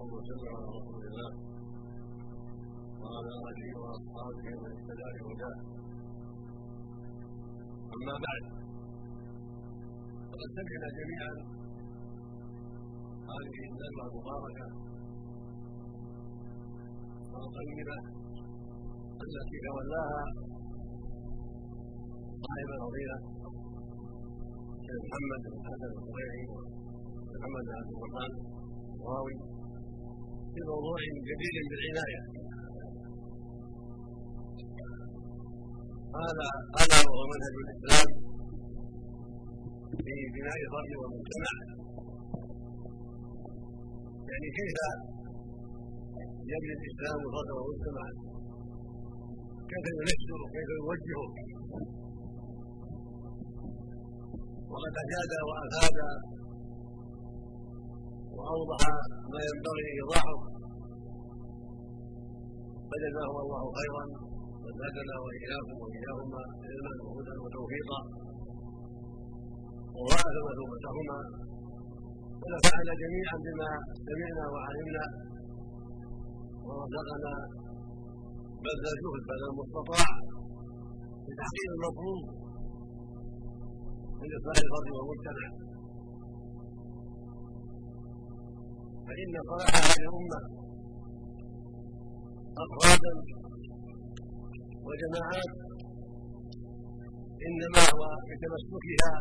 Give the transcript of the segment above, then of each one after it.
وسلم على رسول الله وعلى اله واصحابه ومن اهتدى اما بعد فقد سمعنا جميعا هذه الندوه المباركه الطيبه التي تولاها صاحب الفضيله محمد بن حسن الصغيري ومحمد بن عبد الرحمن الراوي في موضوع جديد بالعنايه هذا هذا وهو منهج الإسلام في بناء الفرد والمجتمع يعني كيف يبني الإسلام الفرد والمجتمع كيف ينشره وكيف يوجهه وقد افاد وافاد وأوضح ما ينبغي إيضاحه. فجزاه الله خيرا وزادنا وإياكم وإياهما علما وهدى وتوفيقا. ووعد مثوبتهما ونفعنا جميعا بما سمعنا وعلمنا. ورزقنا بذل الجهد بذل المستطاع. لتحقيق المطلوب من اصلاح الفرد والمجتمع. فإن صلاح هذه الأمة افرادا وجماعات إنما هو بتمسكها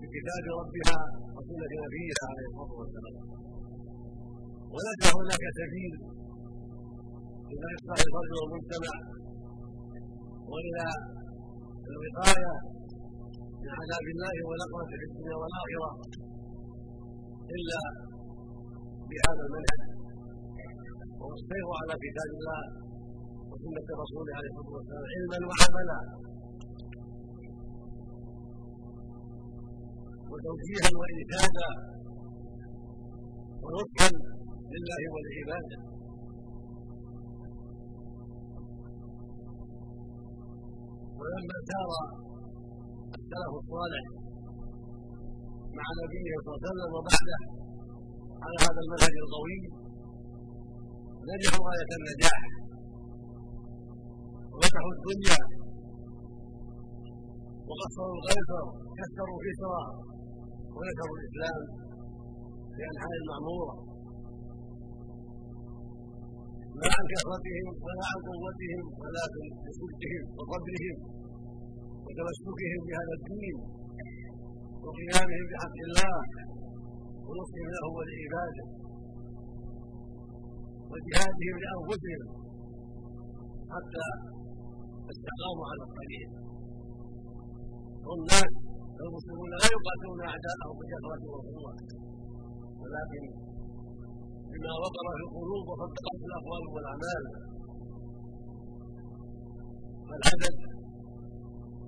بكتاب ربها وسنة نبيها عليه الصلاة والسلام. وليس هناك سبيل إلى إصلاح الفرد والمجتمع وإلى الوقاية من عذاب الله ونقمه في الدنيا والآخرة إلا بهذا المنهج السير على كتاب الله وسنة رسوله عليه الصلاة والسلام علما وعملا. وتوجيها وإرشادا ونصحا لله ولعباده. ولما سار السلف الصالح مع نبيه صلى الله عليه وسلم وبعده على هذا المنهج القوي نجحوا غاية النجاح وفتحوا الدنيا. وقصروا القيصر كسروا كسرى ونشروا الإسلام في أنحاء المعموره لا عن كثرتهم ولا عن قوتهم ولكن بصدقهم وصبرهم وتمسكهم بهذا الدين وقيامهم بحق الله ونصرهم له ولعباده. وجهادهم لأنفسهم حتى استقاموا على الطريق. والناس المسلمون لا يقاتلون أعداءهم بكثرة وقوة. ولكن بما وقر في القلوب وصدقت الأقوال والأعمال فالعدد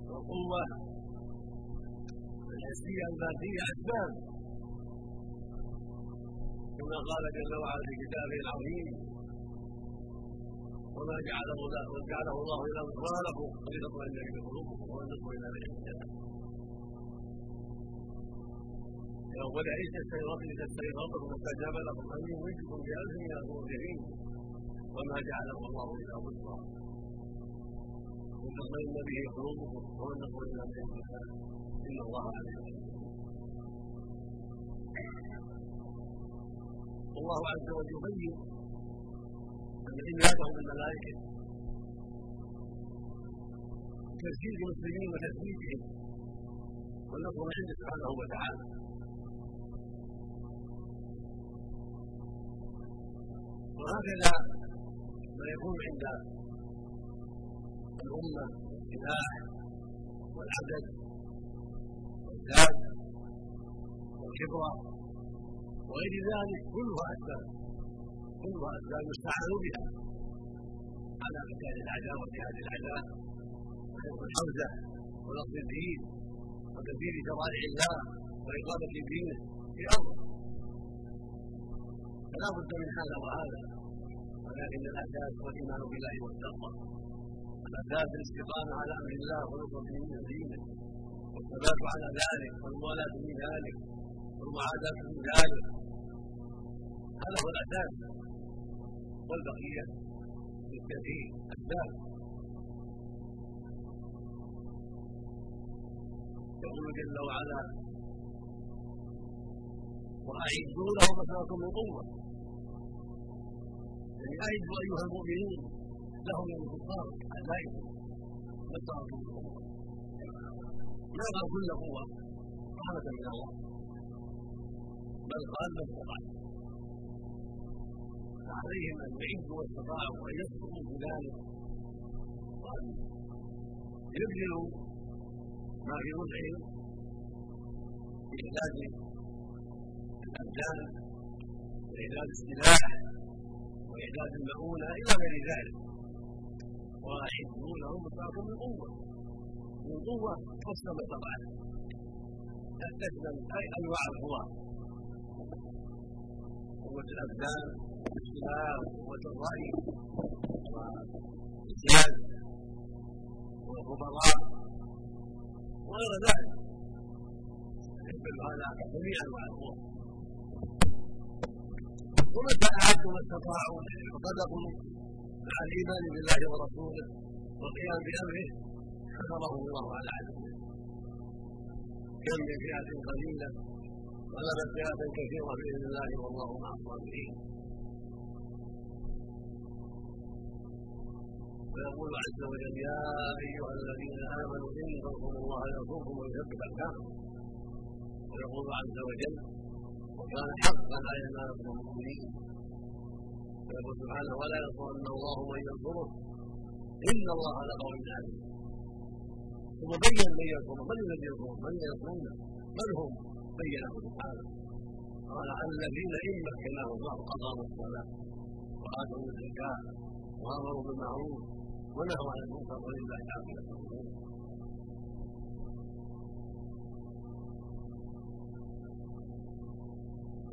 والقوة الحسية الماديه أسباب كما قال جل وعلا في كتابه العظيم وما جعله جعله الله إلا ذكرى ولتطمئن به قلوبكم والنصر إلى الحجه أول عيسى الشيطان لتستيقظوا فاستجاب لكم. أن يمدكم بألف من المرجعين وما جعله الله إلا بشرى وتطمئن به قلوبكم والنصر إلى الحجه إن الله عليم والله عز وجل يبين أن عباده بالملائكة تسجيل المسلمين وتثبيتهم. والنصر عنده سبحانه وتعالى. وهكذا ما يكون عند الأمة السلاح والعدد والزاد والكبرى وغير ذلك كلها أسباب كلها أسباب يستعان بها. على قتال الأعداء وجهاد الأعداء وحفظ الحوزة ونصر الدين وتدبير شرائع الله وإقامة دينه في أرضه فلا بد من هذا وهذا ولكن الأساس الإيمان بالله والتقوى. الأساس الاستقامة على أمر الله ونصره دينه. والثبات على ذلك والموالاة من ذلك والمعاداة من ذلك. له الاساس والبقية في اسباب يقول جل وعلا واعدوا لهم ما من قوة. يعني أعدوا أيها المؤمنون لهم من الكفار اعدائهم ما استطعتم من قوة. ما كل قوة. رحمة من الله. بل قال استطعتم فعليهم ان يعدوا واستطاعوا ان يصبروا في ذلك. وان يبذلوا ما في وسعهم في اعداد الأبدان واعداد السلاح واعداد المؤونه إلى غير ذلك. واعدوا لهم ما من قوة. من قوة قسم ما استطعت تشمل أي أنواع القوى قوة الأبدان. والسلاح وقوه الراي والسياد والخبراء وغير ذلك يشمل هذا جميع انواع القوى ومتى اعدوا ما استطاعوا وصدقوا مع الايمان بالله ورسوله والقيام بأمره حفظهم الله على عدوه كم من فئه قليلة غلبت فئه كثيرة بإذن الله والله مع الصابرين. ويقول عز وجل يا أيها الذين آمنوا إن تنصروا الله ينصركم ويثبت اقدامكم ويقول عز وجل وكان حقا على نصر المؤمنين. ويقول سبحانه ولا ينصرن الله من ينصره. إن الله لقوي عزيز ثم بين من ينصر من الذي ينصر من ينصرون من هم؟ بينه سبحانه. قال الذين إن مكناهم الله اقاموا الصلاه وآتوا الزكاة وأمروا بالمعروف ونهوا عن المنكر ولله عافيه الأمور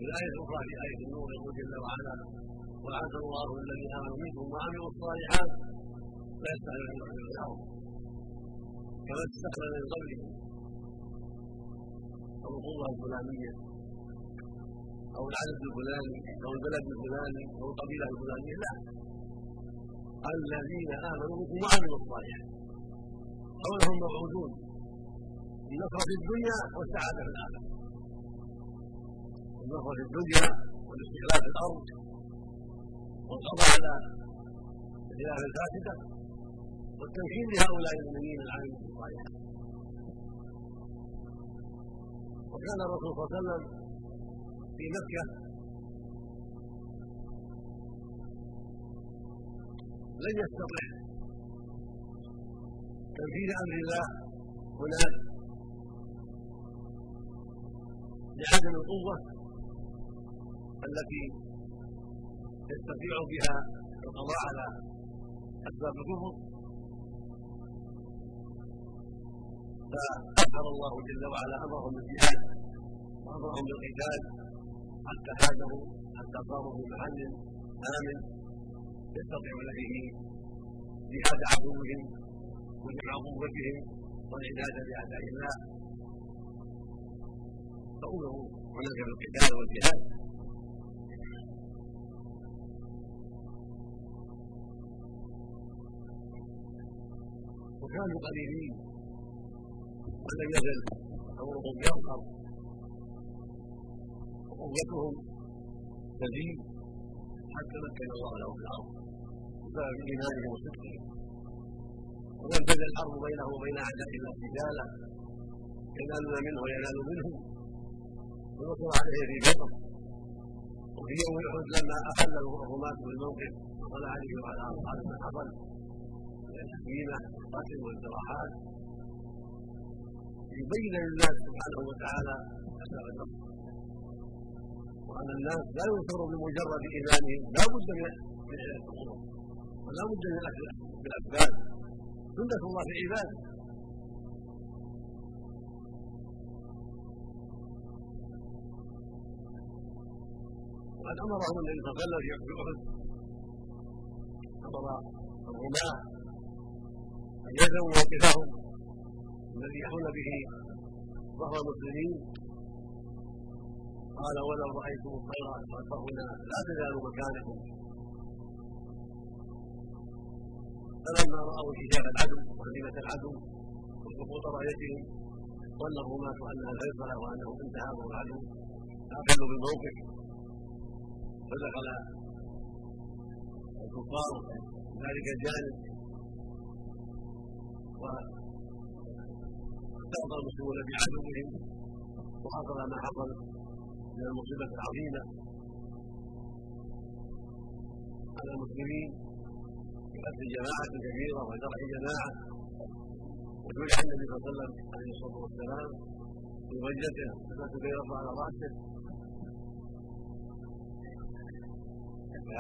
الآية الأخرى في آية النور يقول جل وعلا وعد الله الذين آمنوا منكم وعملوا الصالحات لا يستحيون أن يعلموا كما تستقبل من قبلهم أو القوة الفلانية أو العدد الفلاني أو البلد الفلاني أو القبيلة الفلانية لا. الذين آمنوا بكم وعملوا الصالحات. أو لهم موعودون. النصر في الدنيا والسعادة في الآخرة. النصر في الدنيا والاستقلال في الأرض. والقضاء على الخلاف الفاسدة. والتمكين لهؤلاء المؤمنين العاملين الصالحات. وكان الرسول صلى الله عليه وسلم في مكة لن يستطع تنفيذ أمر الله هناك لعدم القوة التي يستطيع بها القضاء على أسباب الكفر. فاظهر الله جل وعلا أمرهم بالجهاد وامرهم بالقتال حتى هاجروا حتى صاروا في محل آمن. يستطيعون به جهاد عدوهم وجمع قوتهم والعباد بأعداء الله. فامروا ونزل القتال والجهاد وكانوا قليلين ولم يزل امرهم يظهر وقوتهم تزيد. حتى مكن الله له في الأرض. بسبب ايمانه وصدقه ومن بدا الأرض بينه وبين أعداء الله رجالا ينالون منه وينال منه. ونصر عليه في بدر وفي يوم احد لما احل الرماة بالموقف وقال عليه وعلى اصحابه ما حصل من الحكيمه والقتل والجراحات. يبين للناس سبحانه وتعالى اسباب النصر وأن الناس لا ينصروا بمجرد إيمانهم لا بد من من الأمور ولا بد من بالاسباب سنة الله في عباده. وقد امرهم النبي صلى الله عليه وسلم في أحد. أمر الرماه أن يلزموا موقفهم الذي يحون به ظهر المسلمين. قال ولو رأيتم الطير فاتقونا لا تزالوا مكانكم. فلما رأوا انكشاف العدو وهزيمه العدو وسقوط رأيتهم ظن الرماة انها الفيصله وانهم انتهى العدو. اخذوا بالموقف فدخل الكفار ذلك الجانب واستغفر المسلمون بعدوهم وحصل ما حصل. من المصيبة العظيمة. على المسلمين بقتل جماعة كبيرة وجرح جماعة. وجرح النبي صلى الله عليه وسلم عليه الصلاة والسلام في وجهته الناس بيضا على رأسه.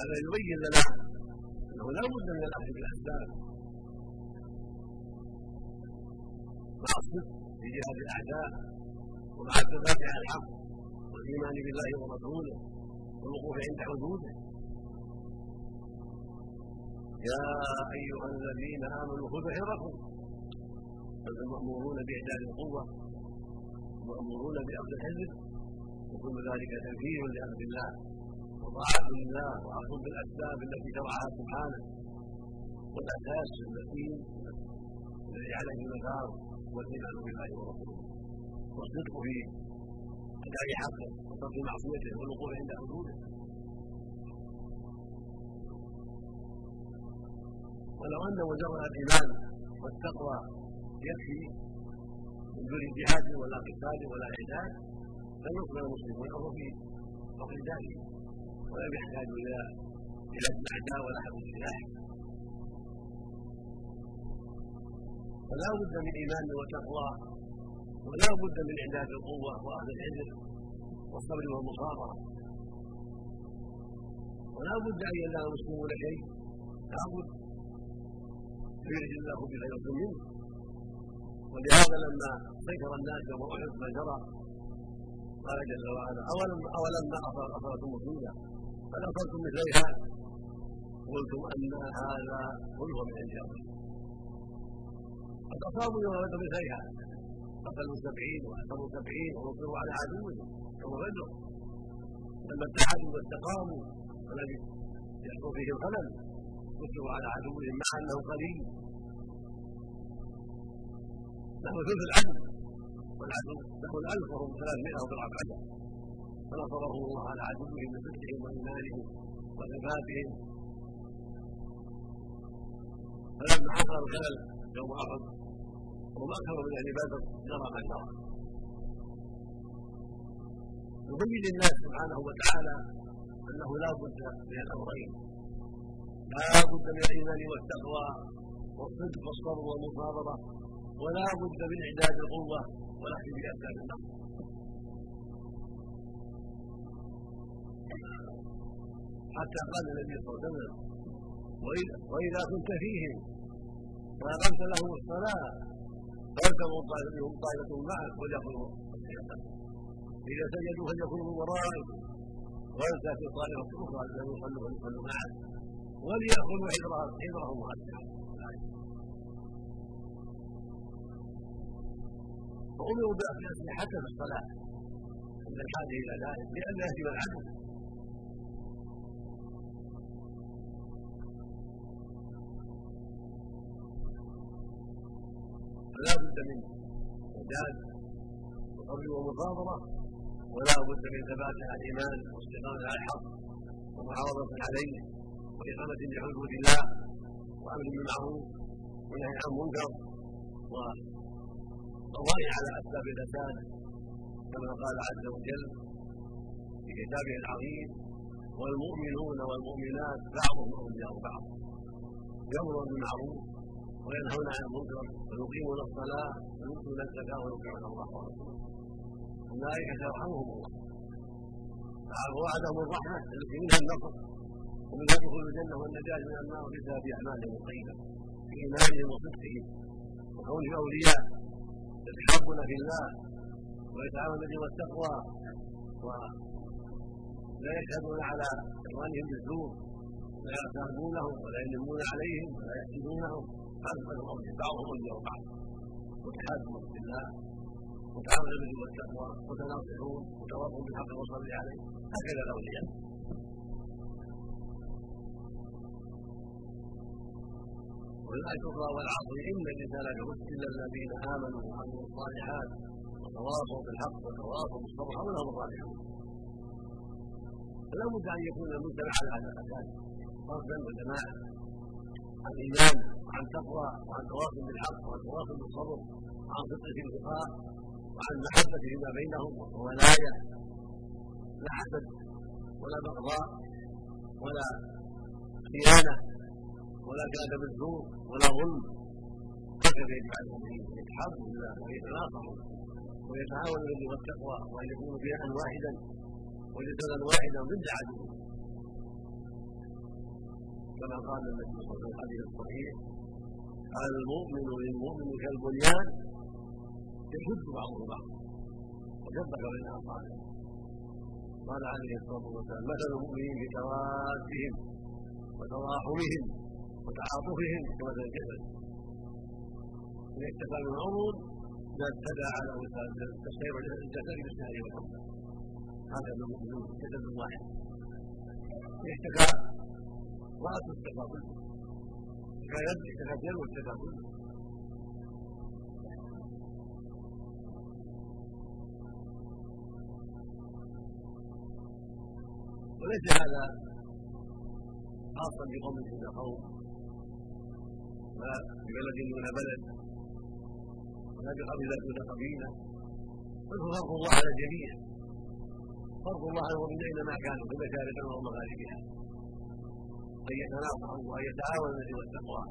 هذا يبين لنا أنه لا بد من الاخذ بالاسباب مع الصدق في جهاد الأعداء ومع الثبات على الحق. والايمان بالله ورسوله والوقوف عند حدوده. يا أيها الذين آمنوا خذوا حذركم. أنتم مامورون بإعداد القوة؟ مامورون بأخذ الحذر وكل ذلك تنفيذ لأمر الله. وطاعة لله وأخذ بالأسباب التي شرعها سبحانه. والأساس المتين الذي عليه المدار هو الإيمان بالله ورسوله. والصدق في أداء حقه. وترك معصيته والوقوف عند حدوده. ولو أن مجرد الإيمان والتقوى يكفي من دون جهاد ولا قتال ولا عداد لم يقبل المسلم والأمر في ذلك ولم يحتاجوا إلى إلى الأعداء ولا حمل السلاح فلا بد من إيمان وتقوى ولا بد من إعداد القوة واخذ العلم والصبر والمصابرة. ولا بد أن ينال المسلمون شيء لا بد. فيرجي الله بخير منه ولهذا لما سكر الناس يوم احد ما جرى قال جل وعلا اولم اولما اصابتم مصيبه قد اصبتم مثليها؟ قلتم أن هذا كله من عند قد أصابوا يوم بدر مثليها. قتلوا سبعين واعتروا سبعين ونصروا على عدوهم يوم بدر. لما اتحدوا واستقاموا ولم يحصل فيه الخلل نصروا على عدوهم مع أنه قليل. نحو ثلث العدو والعدو له الألف وهم ثلاثمائة وبضعه عشر فنصره الله على عدوهم بفتحهم وإيمانهم وثباتهم فلما حصل الخلل يوم أحد وهم أكثر من أهل بدر جرى ما جرى يبين للناس سبحانه وتعالى أنه لا بد من الأمرين. لا بد من الإيمان والتقوى والصدق والصبر والمصابرة. ولا بد من إعداد القوة والاخذ باسباب النصر حتى قال النبي صلى الله عليه وسلم وإذا كنت فيهم فأقمت لهم الصلاة فلتكن طائفه طائفه معك وليقولوا إذا سجدوا فليكونوا من ورائكم. ولتاتي طائفه أخرى لم يصلوا فليصلوا معك وليأخذوا حذرهم واسعا فأمروا بأخذ أسلحة في الصلاة. عند الحاجة إلى ذلك لأن يهزم العدو فلا بد من إعداد وصبر ومصابرة ولا بد من ثبات على الإيمان واستقامة على الحق ومعارضة عليه وإقامة لحدود الله وأمر بالمعروف ونهي عن المنكر والقضاء على أسباب الفساد كما قال عز وجل في كتابه العظيم والمؤمنون والمؤمنات بعضهم أولياء بعض. يأمرون بالمعروف وينهون عن المنكر ويقيمون الصلاة ويؤتون الزكاة ويطيعون الله ورسوله. أولئك سيرحمهم الله. وعدهم الرحمة. التي منها النصر. ومنها دخول الجنة والنجاة من النار بسبب أعمالهم الطيبة بإيمانهم وصدقهم. وكونهم أولياء يتحابون في الله ويتعاونون بالبر والتقوى ولا يشهدون على إخوانهم بالزور ولا يغتابونهم ولا يلمون عليهم ولا يحسدونهم. هذا خير بعضهم اولياء بعض وتحابوا في الله وتعاون بالبر والتقوى وتناصحون وتواصوا بالحق والصبر عليه. هكذا الأولياء. والآية الأخرى والعصر إن الإنسان لكفر إلا الذين آمنوا وعملوا الصالحات وتواصوا بالحق وتواصوا بالصبر هؤلاء هم الصالحون فلا بد أن يكون المجتمع على هذا الأساس فردا وجماعة. عن إيمان وعن تقوى وعن تواصل بالحق وعن تواصل بالصبر وعن صدق في اللقاء وعن المحبة فيما بينهم وولاية لا حسد ولا بغضاء ولا خيانة ولا كاد بالزور ولا ظلم. هكذا يجب على المؤمنين؟ يتحابوا بالله ويتناصحوا ويتعاونوا بالبر والتقوى وأن يكونوا بيئا واحدا وجسدا واحدا ضد عدو كما قال النبي صلى الله عليه وسلم الحديث الصحيح قال المؤمن للمؤمن كالبنيان يشد بعضه بعضا وشبك بين أصابعه. قال عليه الصلاة والسلام مثل المؤمنين بتوادهم وتراحمهم وتعاطفهم كمثل الجسد إذا اكتفى من عروض تداعى له تسير الجسد بالسهر والحمد هذا المؤمنون جسد واحد. إذا اشتكى رأس اشتكى كله وليس هذا خاصا بقوم دون قوم. لا ببلد دون بلد. ولا بقبيلة دون قبيلة بل هو فرض الله على الجميع. فرض الله على المؤمنين اينما كانوا في مشارق ومغاربها ان يتناصحوا وان يتعاونوا في التقوى.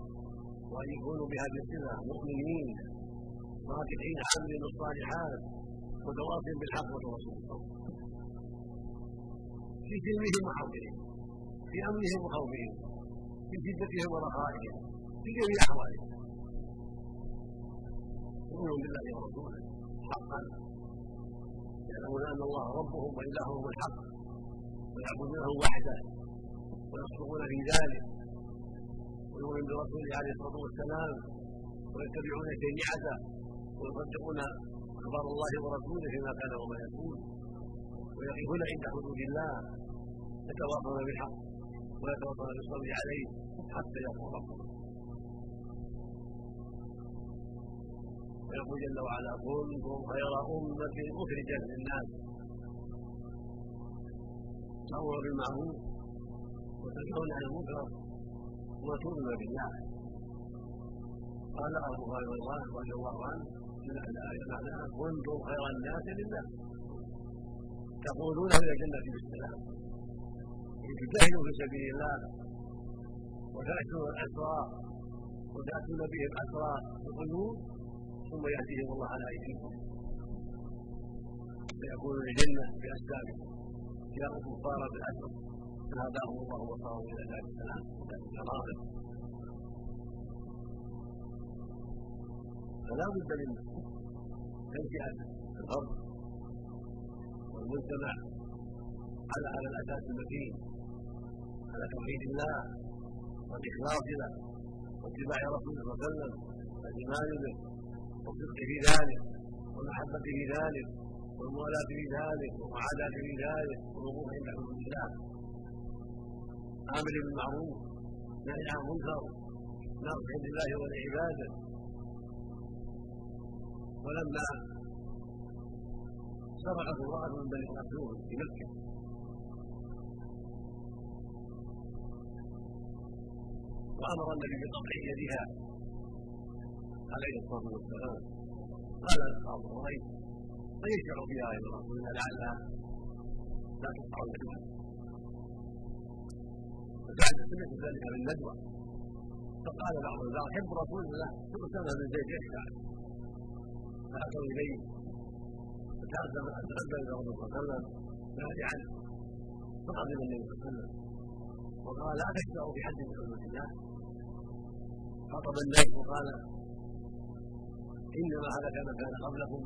وان يكونوا بهذه الصفة مؤمنين صادقين عاملين الصالحات متواصل بالحق وتواصل بالصبر. في سلمهم وحربهم في أمنهم وخوفهم في شدتهم ورخائهم في جميع أحوالهم. يؤمنون بالله ورسوله حقا. يعلمون أن الله ربهم وإلههم الحق. ويعبدونه وحده. ويصدقون في ذلك ويؤمنون برسوله عليه الصلاة والسلام ويتبعون شريعته ويصدقون أخبار الله ورسوله فيما كان وما يكون. ويقفون عند حدود الله يتواصون بالحق ويتواصون بالصبر عليه حتى يقول ربهم ويقول جل وعلا كنتم خير أمة أخرجت للناس. تأمر بالمعروف وتنهون عن المنكر وتؤمنون بالله. قال أبو هريرة رضي الله عنه من الآية معناها كنتم خير الناس لله. تقولون إلى الجنة بالسلام تجاهدوا في سبيل الله. وتأتون الأسرى وتأتون بهم أسرى القلوب ثم يأتيهم الله على ايديهم فيكونون الجنه بأسبابهم. جاءوا الكفار بالاسر فهداهم الله وصاروا إلى دار السلام الكرامه فلا بد من تنشئه الأرض والمجتمع على هذا الأساس المتين على توحيد الله والاخلاص له واتباع رسوله صلى الله عليه وسلم والإيمان به والصدق في ذلك والمحبة في ذلك والموالاة في ذلك والمعاداة في ذلك والوقوف عند حدود الله. عامل بالمعروف نهي عن المنكر ناصح لله ولعباده ولما سرقت امرأة من بني مخزوم في مكة. وأمر النبي بقطع يدها عليه الصلاة والسلام. قال أصحاب قريش من يشفع فيها إلى رسول الله لعلها لا تقطع الندوه فبعد سمعت ذلك بالندوه فقال بعض البعض حب رسول الله. ثم سمع من زيد يشفع فاتوا إليه. فتقدم فتقدم إلى الرسول صلى الله عليه وسلم نافعا فقدم النبي صلى الله عليه وسلم وقال لا تشفع في حد من حدود الله. خاطب الناس وقال إنما هلك من كان قبلكم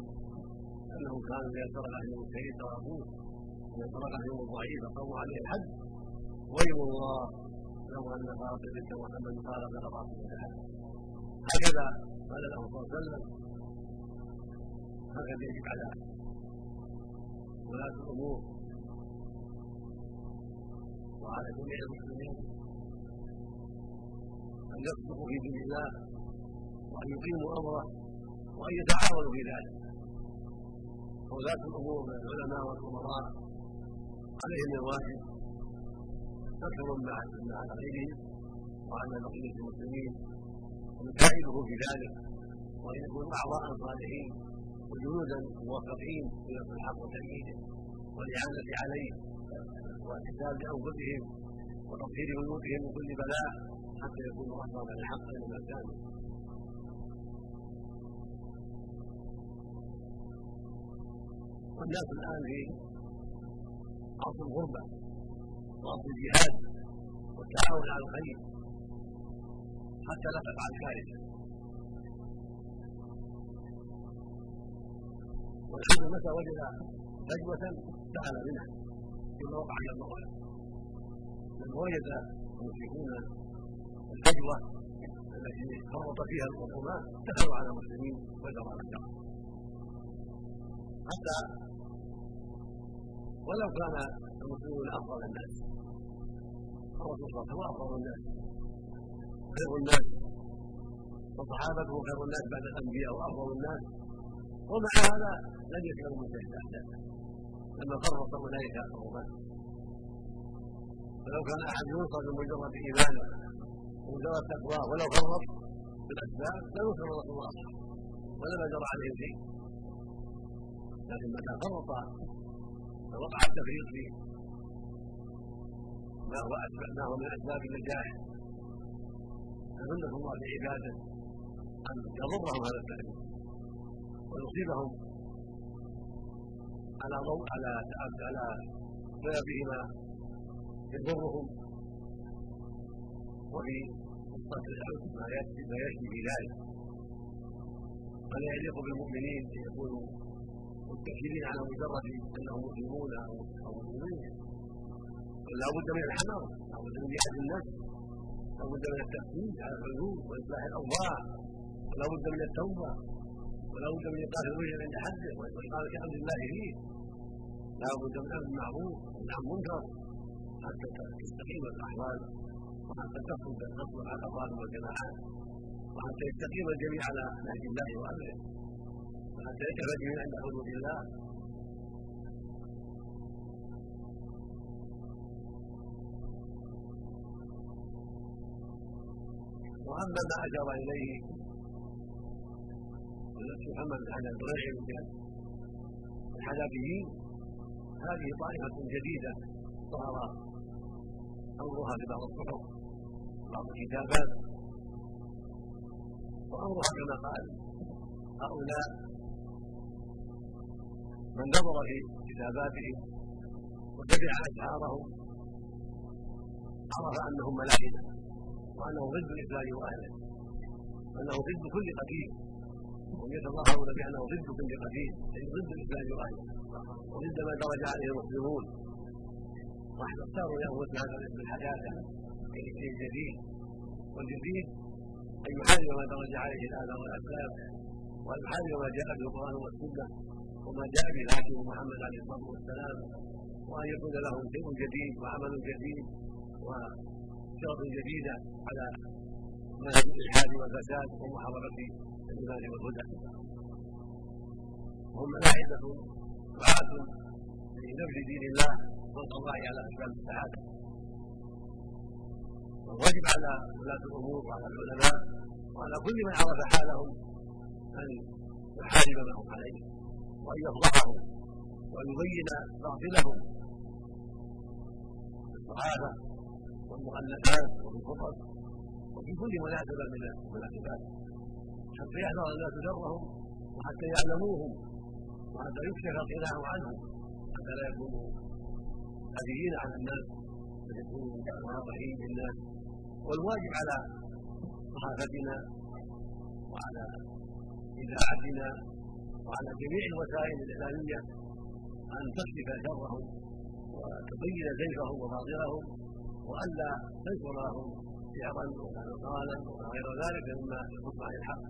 انهم كانوا اذا سرق عليهم الشهيد تركوه واذا سرق عليهم الضعيف قاموا عليه الحد. ويم الله. لو أن فاطمه بنت محمد قال فلقاكم هكذا قال له صلى الله عليه وسلم. هكذا يجب على ولاة الأمور. وعلى جميع المسلمين أن يصدقوا في دين الله وأن يقيموا أمره وأن يتعاونوا في ذلك. ولاة الأمور من العلماء والأمراء عليهم الواجب نشر مع مع غيرهم وعلى بقية المسلمين. ونساعده في ذلك. وأن يكونوا أعضاء صالحين وجنودا موفقين نصر الحق وتأييده والإعانة عليه واحتساب لأنفسهم وتطهير بيوتهم من كل بلاء حتى يكونوا أقرب للحق أينما كانوا. والناس الآن في عصر الغربة. وعصر الجهاد والتعاون على الخير. حتى لا تقع الكارثة والحمد متى وجد فجوة سأل منها فيما وقع من المغرب لما وجد المشركون الفجوة التي فرط فيها الحكماء دخلوا على المسلمين وجرى الشر حتى ولو كان المسلمون أفضل الناس. الرسول صلى الله عليه وسلم أفضل الناس. خير الناس. وصحابته خير الناس بعد الأنبياء وأفضل الناس. ومع هذا لم يكن مجتهدا لما فرط أولئك الرماة فلو كان أحد ينصر بمجرد ايمانه ومجرد تقواه ولو فرط بالأسباب لنصر رسول الله ولما جرى عليه شيء. لكن متى فرط فوقع التفريط فيه. ما هو ما هو من أسباب النجاح؟ فسنة الله لعباده أن يضرهم هذا التفريط ويصيبهم على ضوء على على سببهما يضرهم وفي قصة الحب ما في ذلك ولا يليق بالمؤمنين أن يكونوا متكلين على مجرد انهم مسلمون أو مسلمين بل لا بد من الحماقه لا بد من جهاد النفس لا بد من التفتيش على الحدود وإصلاح الأوضاع ولا بد من التوبة ولا بد من ايقاف الوجه عند حده واقامه أمر الله فيه لا بد من أمر معروف والنهي عن منكر. حتى تستقيم الأحوال وحتى تصلح تصلح الافراد والجماعات وحتى يستقيم الجميع على نهج الله وأمره. يتبع من عند حدود الله وأما ما اشار إليه محمد بن الدريعي من الحلبيين هذه طائفة جديدة ظهر أمرها في بعض الصحف بعض الكتابات وأمرها كما قال هؤلاء من نظر في كتاباتهم وتبع اشعارهم عرف انهم ملائكة وأنه ضد الإسلام وأهله وأنه ضد كل قتيل وهم يتظاهرون بأنه ضد كل قتيل أي ضد الإسلام وأهله. وضد ما درج عليه المسلمون اختاروا لانفسهم هذا الاسم الحداثة اي شيء جديد. والجديد أن يحارب ما درج عليه الاذى والأسباب وأن يحارب ما جاء به القرآن والسنة. وما جاء به الحاكم محمد عليه الصلاة والسلام وأن يكون لهم شيء جديد وعمل جديد وشرط جديده على منهج الالحاد والفساد ومحاربه الايمان والهدى. وهم ملاحده دعاة لنبذ دين الله والقضاء على اسباب السعادة. والواجب على ولاة الأمور وعلى العلماء وعلى كل من عرف حالهم أن يحارب ما هم عليه. وان يفضحهم وان يبين باطلهم الصحابه والمؤلفات وفي الخطب وفي كل مناسبه من المناسبات حتى يحذر الناس شرهم وحتى يعلموهم وحتى يكشف الغناء عنهم حتى لا يكونوا هاديين على الناس بل يكونوا واضحين للناس. والواجب على صحافتنا وعلى إذاعتنا وعلى جميع الوسائل الإسلامية أن تصرف شرهم وتبين زيفهم وباطلهم والا تنشر لهم شعرا ولا نقالا ولا غير ذلك مما يصد عن الحق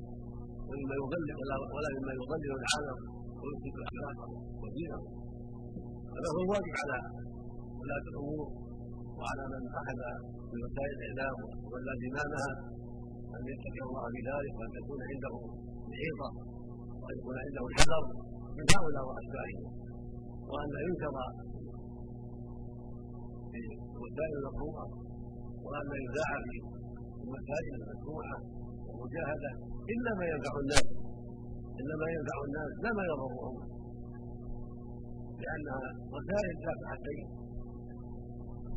ومما يضلل ولا مما يضلل العالم ويفسد الاخلاق ودينه. هذا هو الواجب على ولاة الأمور وعلى من أخذ بوسائل الإعلام وولى زمامها أن يتقي الله في ذلك وأن يكون عنده محيطه وان يكون عنده الحذر من هؤلاء واشباههم وأن لا ينكر في وسائل المقروءه وأن لا يذاع في المساجد المسموعه والمجاهده إلا ما ينفع الناس إلا ما ينفع الناس لا ما يضرهم. لأنها وسائل الشيء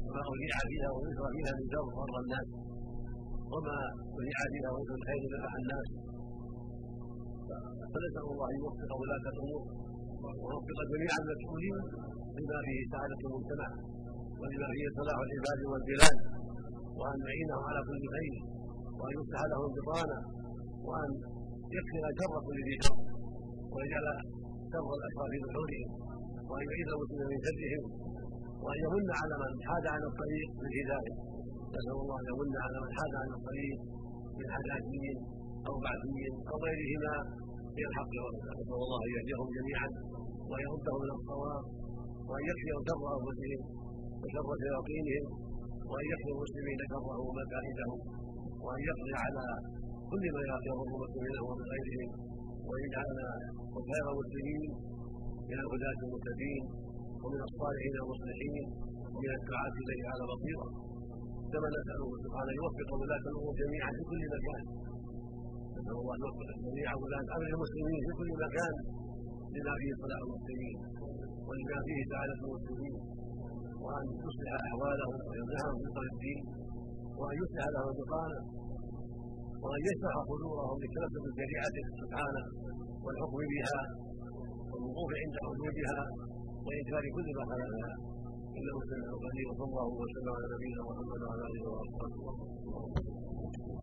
وما اذيع فيها ويسرى فيها من شر ضر الناس وما اذيع فيها ويسر الخير نفع الناس. فنسأل الله أن يوفق ولاة الأمور ويوفق جميع المسؤولين لما فيه سعاده المجتمع ولما فيه صلاح العباد والبلاد وأن يعينهم على كل خير وأن يفتح لهم بطانة وأن يكفر شر كل ذي شر ويجعل شر الأشرار في نحورهم وأن يعيذ المسلمين من شرهم وأن يمن على من حاد عن الطريق بالهدايه نسأل الله أن يمن على من حاد عن الطريق من حداثي أو بعثي أو غيرهما من الحق والهدى نسال الله ان يهديهم جميعا وان يردهم إلى الصواب وان يكفيهم شر انفسهم وشر شياطينهم وان يكفي المسلمين شرهم ومكائدهم وان يقضي على كل ما يضر المسلمين ومن غيرهم وإن يجعلنا وخير المسلمين من الهداة المهتدين ومن الصالحين المصلحين ومن الدعاة إليه على بصيرة. كما نسأله سبحانه أن يوفق ولاة الأمور جميعا في كل مكان. نسال الله ان يوفق جميع ولاة أمر المسلمين في كل مكان لما فيه صلاح المسلمين ولما فيه سعادة المسلمين وأن يصلح أحوالهم ويمنحهم في الدين وأن يصلح لهم البطانة وأن يشرح صدورهم لتلبس شريعته سبحانه والحكم بها والوقوف عند حدودها وإنكار كل ما خالفها إنه سميع قدير وصلى الله وسلم على نبينا محمد وعلى آله وصحبه وسلم